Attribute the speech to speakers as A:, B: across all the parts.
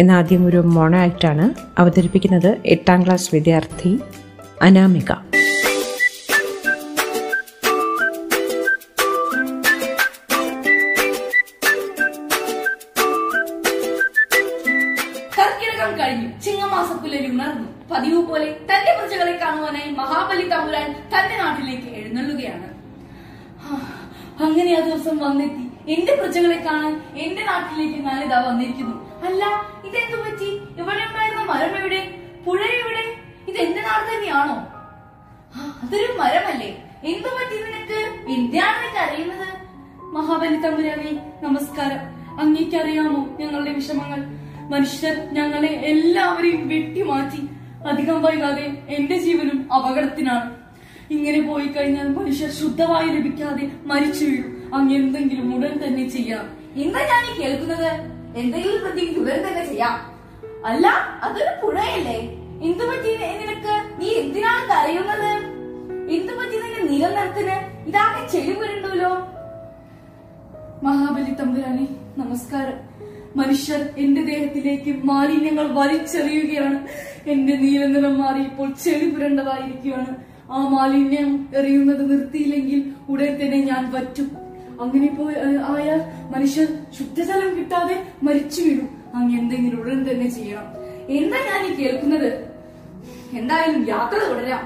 A: എന്നാദ്യം ഒരു മോണോ ആക്ടാണ് അവതരിപ്പിക്കുന്നത് എട്ടാം ക്ലാസ് വിദ്യാർത്ഥി അനാമിക.
B: കർക്കിടകം കഴിഞ്ഞു. ചിങ്ങമാസപ്പുലരി ഉണർന്നു പതിവ് പോലെ തന്റെ പ്രജകളെ കാണുവാനായി മഹാബലി തമ്പുരാൻ തന്റെ നാട്ടിലേക്ക് എഴുന്നള്ളുകയാണ്. അങ്ങനെ ആ ദിവസം വന്നെത്തി. എന്റെ പ്രജകളെ കാണാൻ എന്റെ നാട്ടിലേക്ക് ഞാനിതാ വന്നിരിക്കുന്നു. അല്ല ഇതെന്തു പറ്റി? ഇവിടെ ഉണ്ടായിരുന്ന മരം എവിടെ? പുഴ എവിടെ? ഇത് എന്റെ നാട് തന്നെയാണോ? അതൊരു മരമല്ലേ. എന്തു പറ്റി നിനക്ക്? എന്തിനാണ് നിനക്ക് അറിയുന്നത്? മഹാബലി തമ്പുരാനെ നമസ്കാരം. അങ്ങേക്കറിയാമോ ഞങ്ങളുടെ വിഷമങ്ങൾ? മനുഷ്യർ ഞങ്ങളെ എല്ലാവരെയും വെട്ടിമാറ്റി അധികം വൈകാതെ എന്റെ ജീവനും അപകടത്തിനാണ്. ഇങ്ങനെ പോയി കഴിഞ്ഞാൽ മനുഷ്യർ ശുദ്ധമായി ലഭിക്കാതെ മരിച്ചു വീഴും. അങ്ങ് എന്തെങ്കിലും ഉടൻ തന്നെ ചെയ്യണം എന്താ ഞാൻ ഈ കേൾക്കുന്നത് എന്തെങ്കിലും പ്രത്യേകിച്ച് ഉടൻ തന്നെ ചെയ്യാം. അല്ല അതൊരു പുഴയല്ലേ? എന്തു പറ്റി നിനക്ക്? നീ എന്തിനാണ് കരയുന്നത്? എന്തു പറ്റി നിന്റെ നിലനിർത്തിന്? ഇതാകെ ചെളിപുരണ്ടല്ലോ. മഹാബലി തമ്പുരാനെ നമസ്കാരം. മനുഷ്യർ എന്റെ ദേഹത്തിലേക്ക് മാലിന്യങ്ങൾ വലിച്ചെറിയുകയാണ്. എന്റെ നീലനിറം മാറി ഇപ്പോൾ ചെളി പുരണ്ടതായിരിക്കുകയാണ് ആ മാലിന്യം എറിയുന്നത് നിർത്തിയില്ലെങ്കിൽ ഉടൻ തന്നെ ഞാൻ വറ്റും. അങ്ങനെ പോയി ആയാൽ മനുഷ്യർ ശുദ്ധജലം കിട്ടാതെ മരിച്ചു വീഴും. അങ്ങ് എന്തെങ്കിലും ഉടൻ തന്നെ ചെയ്യണം. എന്താ ഞാൻ ഈ കേൾക്കുന്നത്? എന്തായാലും യാത്ര തുടരാം.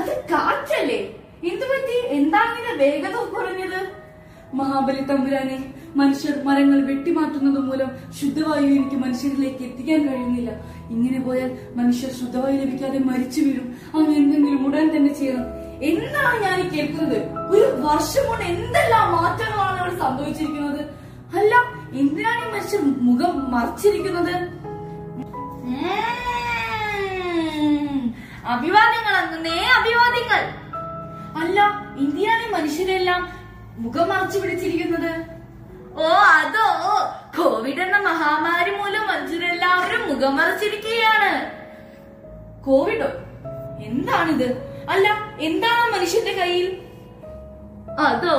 B: അത് കാറ്റല്ലേ എന്തുപറ്റി? എന്താ ഇങ്ങനെ വേഗത കുറഞ്ഞത്? മഹാബലി തമ്പുരാനെ മനുഷ്യർ മരങ്ങൾ വെട്ടിമാറ്റുന്നത് മൂലം ശുദ്ധവായു എനിക്ക് മനുഷ്യരിലേക്ക് എത്തിക്കാൻ കഴിയുന്നില്ല. ഇങ്ങനെ പോയാൽ മനുഷ്യർ ശുദ്ധവായു ലഭിക്കാതെ മരിച്ചു വീഴും. അങ്ങ് എന്തെങ്കിലും ഉടൻ തന്നെ ചെയ്യണം. എന്താണ് ഞാൻ കേൾക്കുന്നത്? ഒരു വർഷം കൊണ്ട് എന്തെല്ലാം മാറ്റങ്ങളാണ് അവിടെ സംഭവിച്ചിരിക്കുന്നത്? അല്ല എന്തിനാണ് ഈ മനുഷ്യർ മുഖം മറച്ചിരിക്കുന്നത്. അഭിവാദ്യങ്ങൾ അന്നേ അഭിവാദ്യങ്ങൾ. അല്ല എന്തിനാണ് ഈ മനുഷ്യരെല്ലാം മുഖം മറച്ചു പിടിച്ചിരിക്കുന്നത്? ഓ അതോ കോവിഡ് എന്ന മഹാമാരി മൂലം മനുഷ്യരെല്ലാവരും മുഖം മറച്ചിരിക്കുകയാണ്. കോവിഡോ? എന്താണിത്? അല്ല എന്താണ് മനുഷ്യന്റെ കയ്യിൽ? അതോ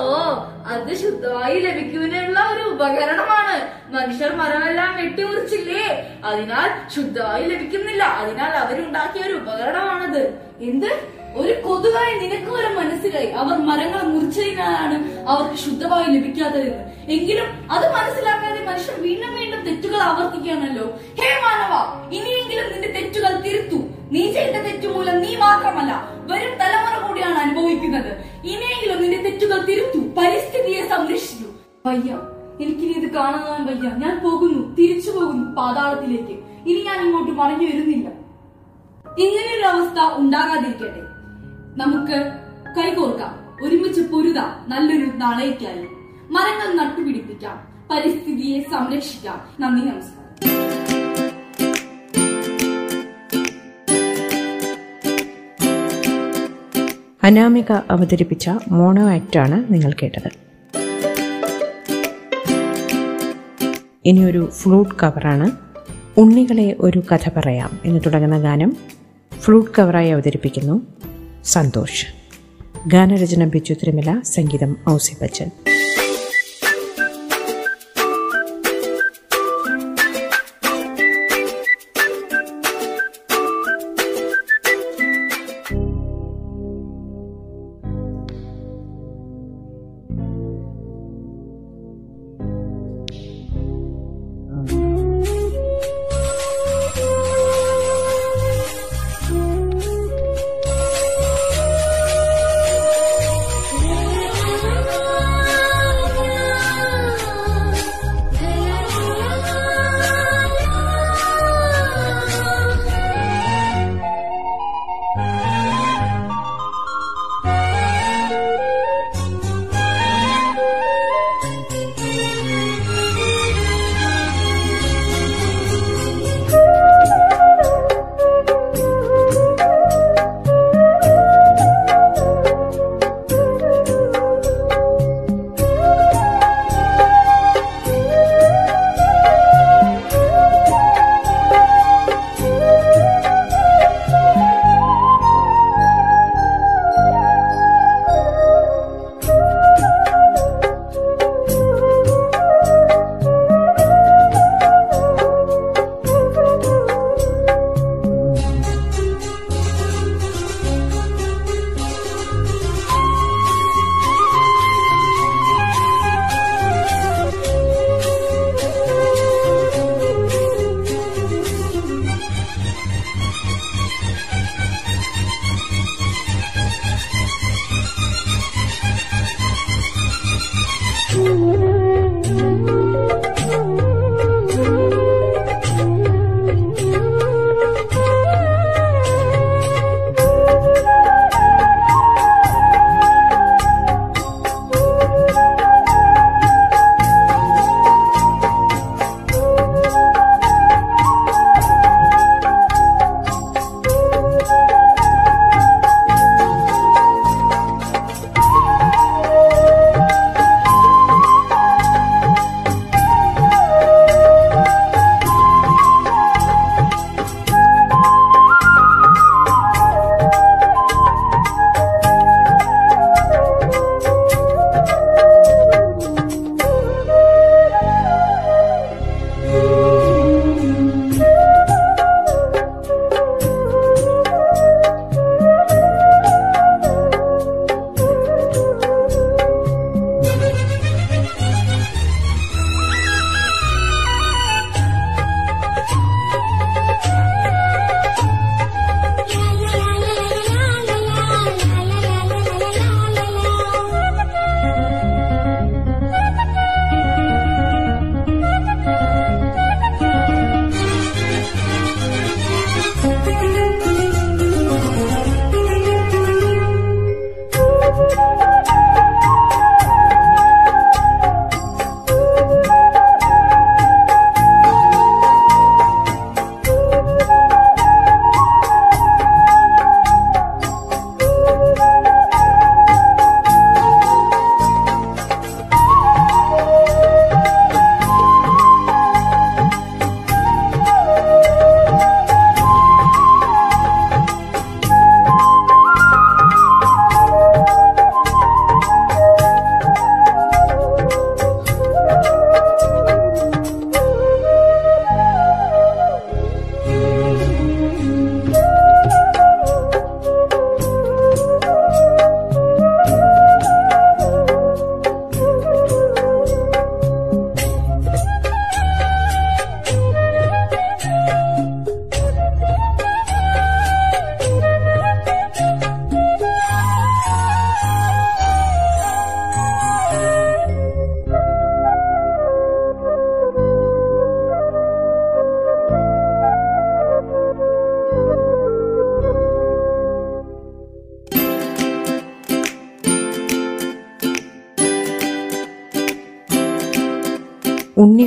B: അത് ശുദ്ധമായി ലഭിക്കുന്നതിനുള്ള ഒരു ഉപകരണമാണ്. മനുഷ്യർ മരമെല്ലാം വെട്ടിമുറിച്ചില്ലേ? അതിനാൽ ശുദ്ധമായി ലഭിക്കുന്നില്ല. അതിനാൽ അവരുണ്ടാക്കിയ ഒരു ഉപകരണമാണത്. എന്ത്? ഒരു കൊതുകായി നിനക്ക് വരെ മനസ്സിലായി. അവർ മരങ്ങൾ മുറിച്ചതിനാലാണ് അവർക്ക് ശുദ്ധമായി ലഭിക്കാത്തതെന്ന് എങ്കിലും അത് മനസ്സിലാക്കാതെ മനുഷ്യർ വീണ്ടും വീണ്ടും തെറ്റുകൾ ആവർത്തിക്കുകയാണല്ലോ. ഹേ മാനവ ഇനിയെങ്കിലും നിന്റെ തെറ്റുകൾ തിരുത്തു. നീ ചെയ്ത തെറ്റുമൂലം നീ മാത്രമല്ല വരും തലമുറ കൂടിയാണ് അനുഭവിക്കുന്നത്. ഇനിയെങ്കിലും നിന്റെ തെറ്റുകൾ തിരുത്തു പരിസ്ഥിതിയെ സംരക്ഷിക്കൂ വയ്യ എനിക്കിനി ഇത് കാണാൻ വയ്യ. ഞാൻ പോകുന്നു തിരിച്ചു പോകുന്നു പാതാളത്തിലേക്ക്. ഇനി ഞാൻ ഇങ്ങോട്ട് മടങ്ങി വരുന്നില്ല. ഇങ്ങനെയൊരു അവസ്ഥ ഉണ്ടാകാതിരിക്കട്ടെ. നമുക്ക് കൈകോർക്കാം ഒരുമിച്ച് പൊരുതാം നല്ലൊരു നാളേക്കായി. മരങ്ങൾ നട്ടുപിടിപ്പിക്കാം പരിസ്ഥിതിയെ സംരക്ഷിക്കാം. നന്ദി നമസ്കാരം.
A: അനാമിക അവതരിപ്പിച്ച മോണോ ആക്റ്റാണ് നിങ്ങൾ കേട്ടത്. ഇനിയൊരു ഫ്ലൂട്ട് കവറാണ്. ഉണ്ണികളെ ഒരു കഥ പറയാം എന്ന് തുടങ്ങുന്ന ഗാനം ഫ്ലൂട്ട് കവറായി അവതരിപ്പിക്കുന്നു സന്തോഷ്. ഗാനരചന ബിജു തിരുമല സംഗീതം ഔസി ബച്ചൻ.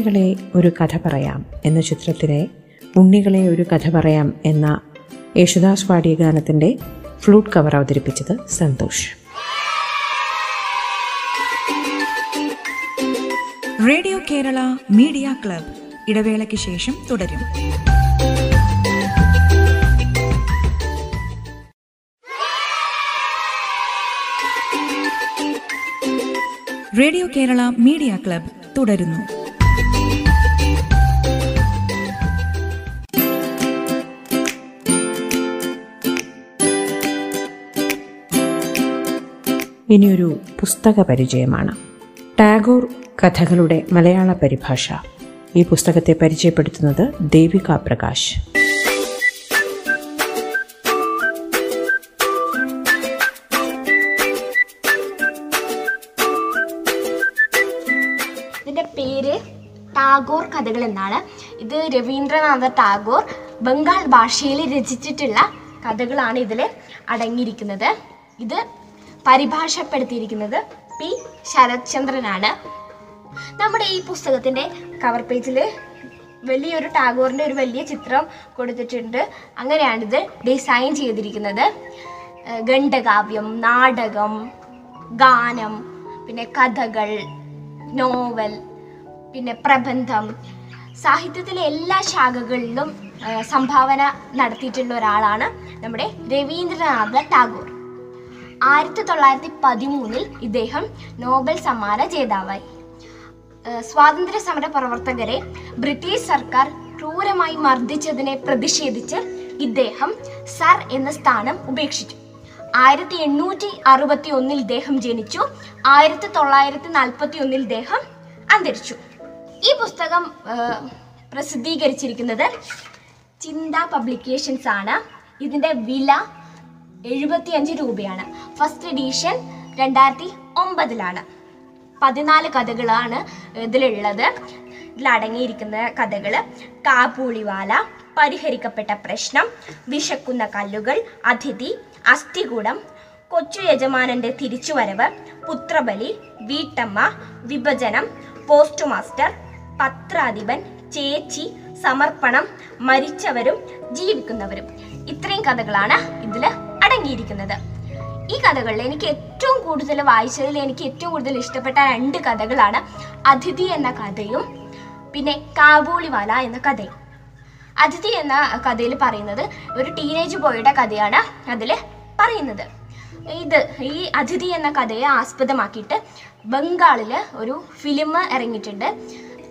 A: ഉണ്ണികളെ ഒരു കഥ പറയാം എന്ന ചിത്രത്തിലെ ഉണ്ണികളെ ഒരു കഥ പറയാം എന്ന യേശുദാസ് പാടിയ ഗാനത്തിന്റെ ഫ്ലൂട്ട് കവർ അവതരിപ്പിച്ചത് Santhosh.
C: Radio Kerala media club ഇടവേളയ്ക്ക് ശേഷം തുടരും. റേഡിയോ കേരള മീഡിയ ക്ലബ് തുടരുന്നു.
A: ഇനിയൊരു പുസ്തക പരിചയമാണ് ടാഗോർ കഥകളുടെ മലയാള പരിഭാഷ. ഈ പുസ്തകത്തെ പരിചയപ്പെടുത്തുന്നത് ദേവിക പ്രകാശ്.
D: ഇതിന്റെ പേര് ടാഗോർ കഥകൾ എന്നാണ്. ഇത് രവീന്ദ്രനാഥ ടാഗോർ ബംഗാൾ ഭാഷയിൽ രചിച്ചിട്ടുള്ള കഥകളാണ് ഇതിൽ അടങ്ങിയിരിക്കുന്നത്. ഇത് പരിഭാഷപ്പെടുത്തിയിരിക്കുന്നത് പി ശരത്ചന്ദ്രനാണ്. നമ്മുടെ ഈ പുസ്തകത്തിന്റെ കവർ പേജിൽ വലിയൊരു ടാഗോറിന്റെ ഒരു വലിയ ചിത്രം കൊടുത്തിട്ടുണ്ട്. അങ്ങനെയാണിത് ഡിസൈൻ ചെയ്തിരിക്കുന്നത്. ഖണ്ഡകാവ്യം നാടകം ഗാനം പിന്നെ കഥകൾ നോവൽ പിന്നെ പ്രബന്ധം. സാഹിത്യത്തിലെ എല്ലാ ശാഖകളിലും സംഭാവന നടത്തിയിട്ടുള്ള ഒരാളാണ് നമ്മുടെ രവീന്ദ്രനാഥ ടാഗോർ. ആയിരത്തി തൊള്ളായിരത്തി പതിമൂന്നിൽ ഇദ്ദേഹം നോബൽ സമ്മാന ജേതാവായി. സ്വാതന്ത്ര്യ സമര പ്രവർത്തകരെ ബ്രിട്ടീഷ് സർക്കാർ ക്രൂരമായി മർദ്ദിച്ചതിനെ പ്രതിഷേധിച്ച് ഇദ്ദേഹം സർ എന്ന സ്ഥാനം ഉപേക്ഷിച്ചു. ആയിരത്തി എണ്ണൂറ്റി അറുപത്തി ഒന്നിൽ ഇദ്ദേഹം ജനിച്ചു ആയിരത്തി തൊള്ളായിരത്തി നാൽപ്പത്തി ഒന്നിൽ ഇദ്ദേഹം അന്തരിച്ചു. ഈ പുസ്തകം പ്രസിദ്ധീകരിച്ചിരിക്കുന്നത് ചിന്ത പബ്ലിക്കേഷൻസ് ആണ് ഇതിന്റെ വില എഴുപത്തിയഞ്ച് രൂപയാണ്. ഫസ്റ്റ് എഡീഷൻ രണ്ടായിരത്തി ഒമ്പതിലാണ്. പതിനാല് കഥകളാണ് ഇതിലുള്ളത്. ഇതിലടങ്ങിയിരിക്കുന്ന കഥകൾ കാപ്പൂളിവാല പരിഹരിക്കപ്പെട്ട പ്രശ്നം വിശക്കുന്ന കല്ലുകൾ അതിഥി അസ്ഥികൂടം കൊച്ചു യജമാനന്റെ തിരിച്ചുവരവ് പുത്രബലി വീട്ടമ്മ വിഭജനം പോസ്റ്റ് മാസ്റ്റർ പത്രാധിപൻ ചേച്ചി സമർപ്പണം മരിച്ചവരും ജീവിക്കുന്നവരും. ഇത്രയും കഥകളാണ് ഇതിൽ അടങ്ങിയിരിക്കുന്നത് ഈ കഥകളിൽ എനിക്ക് ഏറ്റവും കൂടുതൽ വായിച്ചതിൽ എനിക്ക് ഏറ്റവും കൂടുതൽ ഇഷ്ടപ്പെട്ട രണ്ട് കഥകളാണ് അതിഥി എന്ന കഥയും പിന്നെ കാബൂളിവാല എന്ന കഥയും. അതിഥി എന്ന കഥയിൽ പറയുന്നത് ഒരു ടീനേജ് ബോയുടെ കഥയാണ് അതിൽ പറയുന്നത്. ഇത് ഈ അതിഥി എന്ന കഥയെ ആസ്പദമാക്കിയിട്ട് ബംഗാളിൽ ഒരു ഫിലിം ഇറങ്ങിയിട്ടുണ്ട്.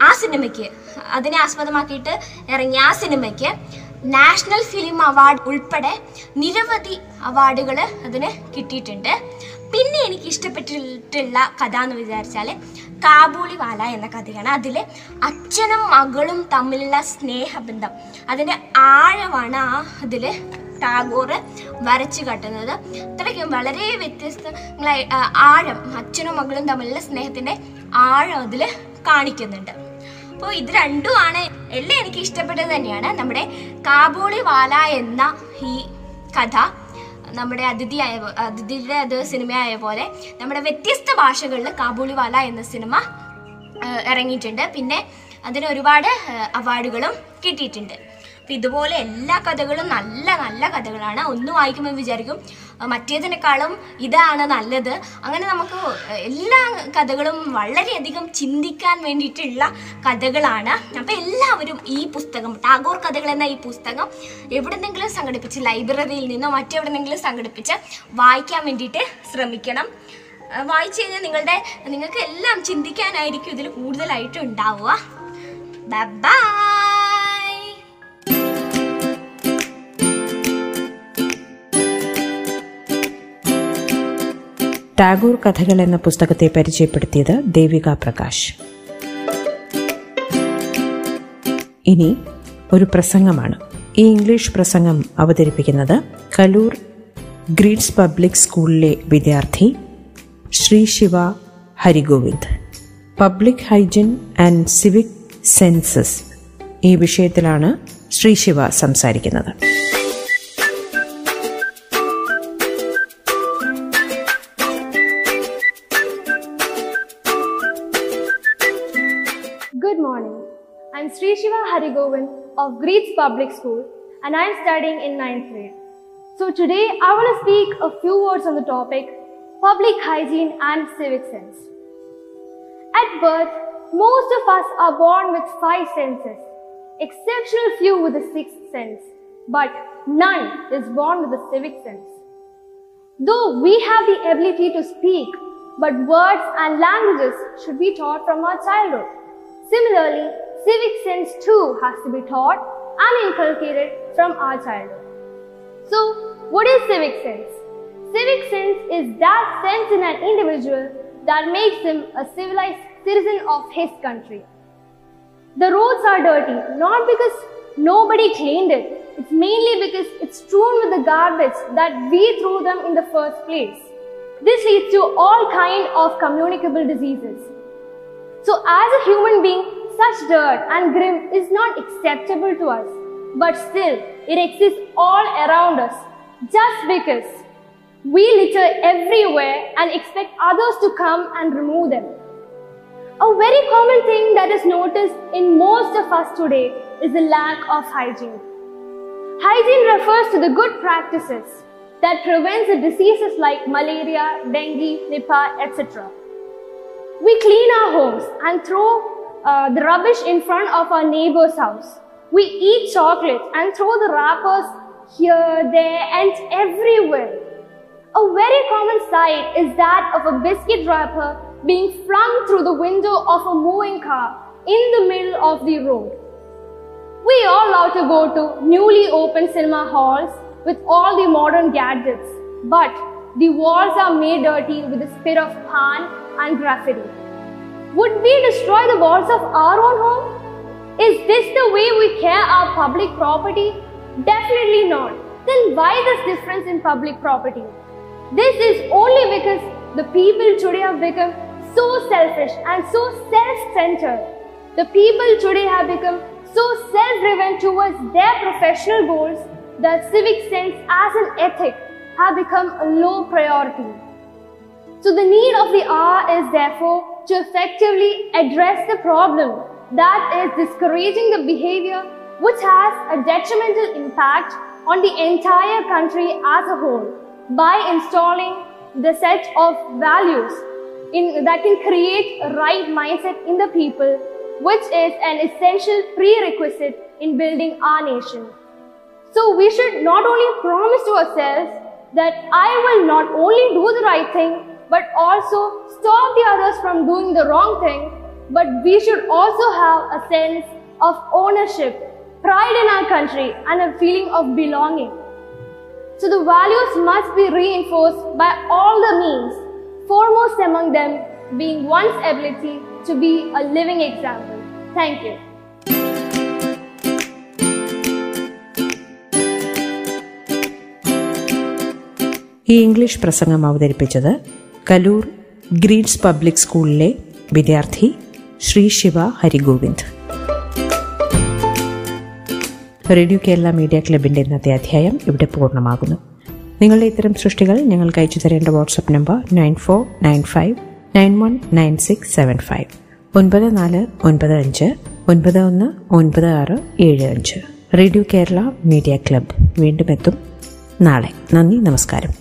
D: ആ സിനിമയ്ക്ക് അതിനെ ആസ്പദമാക്കിയിട്ട് ഇറങ്ങിയ ആ സിനിമയ്ക്ക് നാഷണൽ ഫിലിം അവാർഡ് ഉൾപ്പെടെ നിരവധി അവാർഡുകൾ അതിന് കിട്ടിയിട്ടുണ്ട്. പിന്നെ എനിക്ക് ഇഷ്ടപ്പെട്ടിട്ടുള്ള കഥ എന്ന് വിചാരിച്ചാൽ കാബൂളി വാല എന്ന കഥയാണ്. അതിൽ അച്ഛനും മകളും തമ്മിലുള്ള സ്നേഹബന്ധം അതിന്റെ ആഴമാണ് ആ അതിൽ ടാഗോർ വരച്ചു കാട്ടുന്നത്. അത്രയ്ക്കും വളരെ വ്യത്യസ്തങ്ങളായി ആഴം അച്ഛനും മകളും തമ്മിലുള്ള സ്നേഹത്തിന്റെ ആഴം അതിൽ കാണിക്കുന്നുണ്ട്. അപ്പോൾ ഇത് രണ്ടുമാണ്. എല്ലാം എനിക്ക് ഇഷ്ടപ്പെട്ടത് തന്നെയാണ്. നമ്മുടെ കാബൂളി വാല എന്ന ഈ കഥ നമ്മുടെ അതിഥി ആയ അതിഥിയുടെ അത് സിനിമയായ പോലെ നമ്മുടെ വ്യത്യസ്ത ഭാഷകളിൽ കാബൂളി വാല എന്ന സിനിമ ഇറങ്ങിയിട്ടുണ്ട്. പിന്നെ അതിന് ഒരുപാട് അവാർഡുകളും കിട്ടിയിട്ടുണ്ട്. അപ്പം ഇതുപോലെ എല്ലാ കഥകളും നല്ല നല്ല കഥകളാണ്. ഒന്ന് വായിക്കുമ്പോൾ വിചാരിക്കും മറ്റേതിനേക്കാളും ഇതാണ് നല്ലത്. അങ്ങനെ നമുക്ക് എല്ലാ കഥകളും വളരെയധികം ചിന്തിക്കാൻ വേണ്ടിയിട്ടുള്ള കഥകളാണ്. അപ്പോൾ എല്ലാവരും ഈ പുസ്തകം ടാഗോർ കഥകൾ എന്ന ഈ പുസ്തകം എവിടെന്നെങ്കിലും സംഘടിപ്പിച്ച് ലൈബ്രറിയിൽ നിന്നോ മറ്റെവിടെന്നെങ്കിലും സംഘടിപ്പിച്ച് വായിക്കാൻ വേണ്ടിയിട്ട് ശ്രമിക്കണം. വായിച്ചു കഴിഞ്ഞാൽ നിങ്ങളുടെ നിങ്ങൾക്ക് എല്ലാം ചിന്തിക്കാനായിരിക്കും ഇതിൽ കൂടുതലായിട്ട് ഉണ്ടാവുക. ബൈ.
A: ടാഗോർ കഥകൾ എന്ന പുസ്തകത്തെ പരിചയപ്പെടുത്തിയത് ദേവിക പ്രകാശ്. ഇനി ഒരു പ്രസംഗമാണ്. ഈ ഇംഗ്ലീഷ് പ്രസംഗം അവതരിപ്പിക്കുന്നത് കലൂർ ഗ്രീഡ്സ് പബ്ലിക് സ്കൂളിലെ വിദ്യാർത്ഥി Shri Shiva Harigovind. Public hygiene and civic senses ഈ വിഷയത്തിലാണ് ശ്രീ ശിവ സംസാരിക്കുന്നത്.
E: Of Greets Public School and I am studying in 9th grade. So today I want to speak a few words on the topic public hygiene and civic sense. At birth, most of us are born with five senses, exceptional few with the sixth sense, but none is born with the civic sense. Though we have the ability to speak, but words and languages should be taught from our childhood. Similarly, civic sense too has to be taught and inculcated from our childhood. So, what is civic sense? Civic sense is that sense in an individual that makes him a civilized citizen of his country. The roads are dirty not because nobody cleaned it, it's mainly because it's strewn with the garbage that we threw them in the first place. This leads to all kind of communicable diseases. So as a human being, such dirt and grim is not acceptable to us. But still, it exists all around us just because we litter everywhere and expect others to come and remove them. A very common thing that is noticed in most of us today is the lack of hygiene. Hygiene refers to the good practices that prevents the diseases like malaria, dengue, nipah, etc. We clean our homes and throw uh, the rubbish in front of our neighbor's house. We eat chocolate and throw the wrappers here, there, and everywhere. A very common sight is that of a biscuit wrapper being flung through the window of a moving car in the middle of the road. We all love to go to newly opened cinema halls with all the modern gadgets, but the walls are made dirty with the spit of pan and graffiti. Would we destroy the walls of our own home? Is this the way we care our public property? Definitely not. Then why this difference in public property? This is only because the people today have become so selfish and so self-centered. The people today have become so self-driven towards their professional goals that civic sense as an ethic have become a low priority. So the need of the hour is therefore to effectively address the problem that is discouraging the behavior which has a detrimental impact on the entire country as a whole by installing the set of values in, that can create a right mindset in the people which is an essential prerequisite in building our nation. So we should not only promise to ourselves that I will not only do the right thing, but also stop the others from doing the wrong thing, but we should also have a sense of ownership, pride in our country, and a feeling of belonging. So the values must be reinforced by all the means, foremost among them being one's ability to be a living example. Thank you.
A: ഈ English പ്രസംഗം അവതരിപ്പിച്ചത് Kaloor Green's public സ്കൂളിലെ വിദ്യാർത്ഥി Shri Shiva Harigovind. Radio Kerala media ക്ലബിന്റെ ഇന്നത്തെ അധ്യായം ഇവിടെ പൂർണമാകുന്നു. നിങ്ങളുടെ ഇത്തരം സൃഷ്ടികൾ ഞങ്ങൾക്ക് അയച്ചു തരേണ്ട WhatsApp number nine four nine five nine one nine six seven five. ഒൻപത് നാല് ഒൻപത് അഞ്ച് ഒൻപത് ഒന്ന് ഒൻപത് ആറ് ഏഴ് അഞ്ച്. Radio Kerala media club. വീണ്ടും എത്തും നാളെ. നന്ദി നമസ്കാരം.